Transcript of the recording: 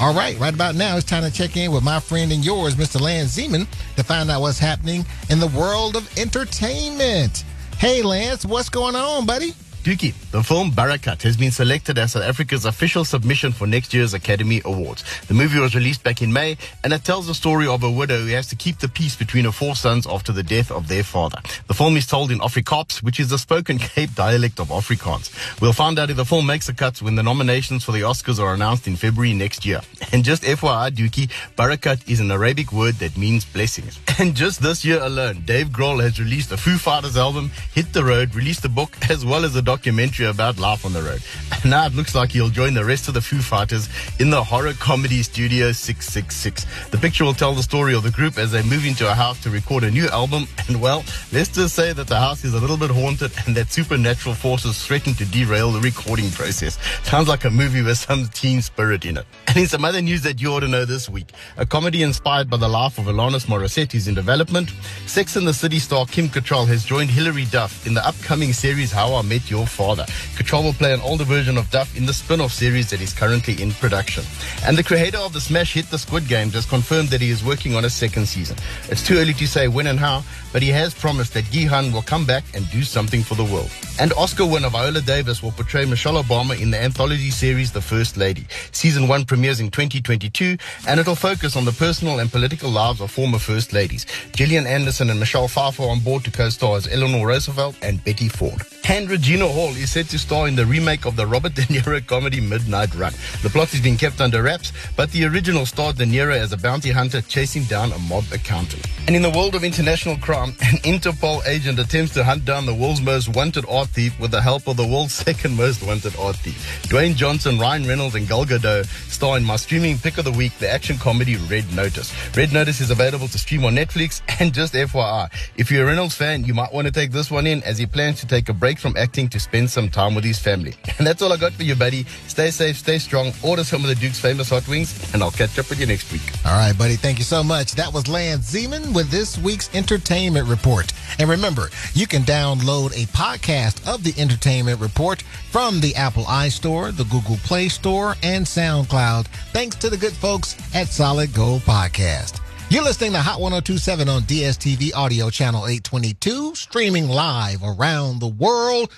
All right, right about now, it's time to check in with my friend and yours, Mr. Lance Zeman, to find out what's happening in the world of entertainment. Hey, Lance, what's going on, buddy? Dookie, the film Barakat has been selected as South Africa's official submission for next year's Academy Awards. The movie was released back in May and it tells the story of a widow who has to keep the peace between her four sons after the death of their father. The film is told in Afrikaans, which is the spoken Cape dialect of Afrikaans. We'll find out if the film makes the cuts when the nominations for the Oscars are announced in February next year. And just FYI, Dookie, Barakat is an Arabic word that means blessings. And just this year alone, Dave Grohl has released a Foo Fighters album, Hit the Road, released a book, as well as a documentary about life on the road. And now it looks like he'll join the rest of the Foo Fighters in the horror comedy Studio 666. The picture will tell the story of the group as they move into a house to record a new album. And well, let's just say that the house is a little bit haunted and that supernatural forces threaten to derail the recording process. Sounds like a movie with some teen spirit in it. And in some other news that you ought to know this week, a comedy inspired by the life of Alanis Morissette is in development. Sex and the City star Kim Cattrall has joined Hilary Duff in the upcoming series How I Met Your Father. Cattrall will play an older version of Duff in the spin-off series that is currently in production. And the creator of the smash hit The Squid Game just confirmed that he is working on a second season. It's too early to say when and how, but he has promised that Gi-hun will come back and do something for the world. And Oscar winner Viola Davis will portray Michelle Obama in the anthology series The First Lady. Season 1 premieres in 2022 and it'll focus on the personal and political lives of former First Ladies. Gillian Anderson and Michelle Pfeiffer on board to co-star as Eleanor Roosevelt and Betty Ford. And Regina Hall is set to star in the remake of the Robert De Niro comedy Midnight Run. The plot is being kept under wraps, but the original starred De Niro as a bounty hunter chasing down a mob accountant. And in the world of international crime, an Interpol agent attempts to hunt down the world's most wanted art thief with the help of the world's second most wanted art thief. Dwayne Johnson, Ryan Reynolds, and Gal Gadot star in my streaming pick of the week, the action comedy Red Notice. Red Notice is available to stream on Netflix, and just FYI, if you're a Reynolds fan, you might want to take this one in as he plans to take a break from acting to spend some time with his family. And that's all I got for you, buddy. Stay safe, stay strong, order some of the Duke's famous hot wings, and I'll catch up with you next week. All right, buddy. Thank you so much. That was Lance Zeman with this week's entertainment report. And remember, you can download a podcast of the entertainment report from the Apple iStore, the Google Play Store, and SoundCloud, thanks to the good folks at Solid Gold Podcast. You're listening to Hot 1027 on DSTV Audio Channel 822, streaming live around the world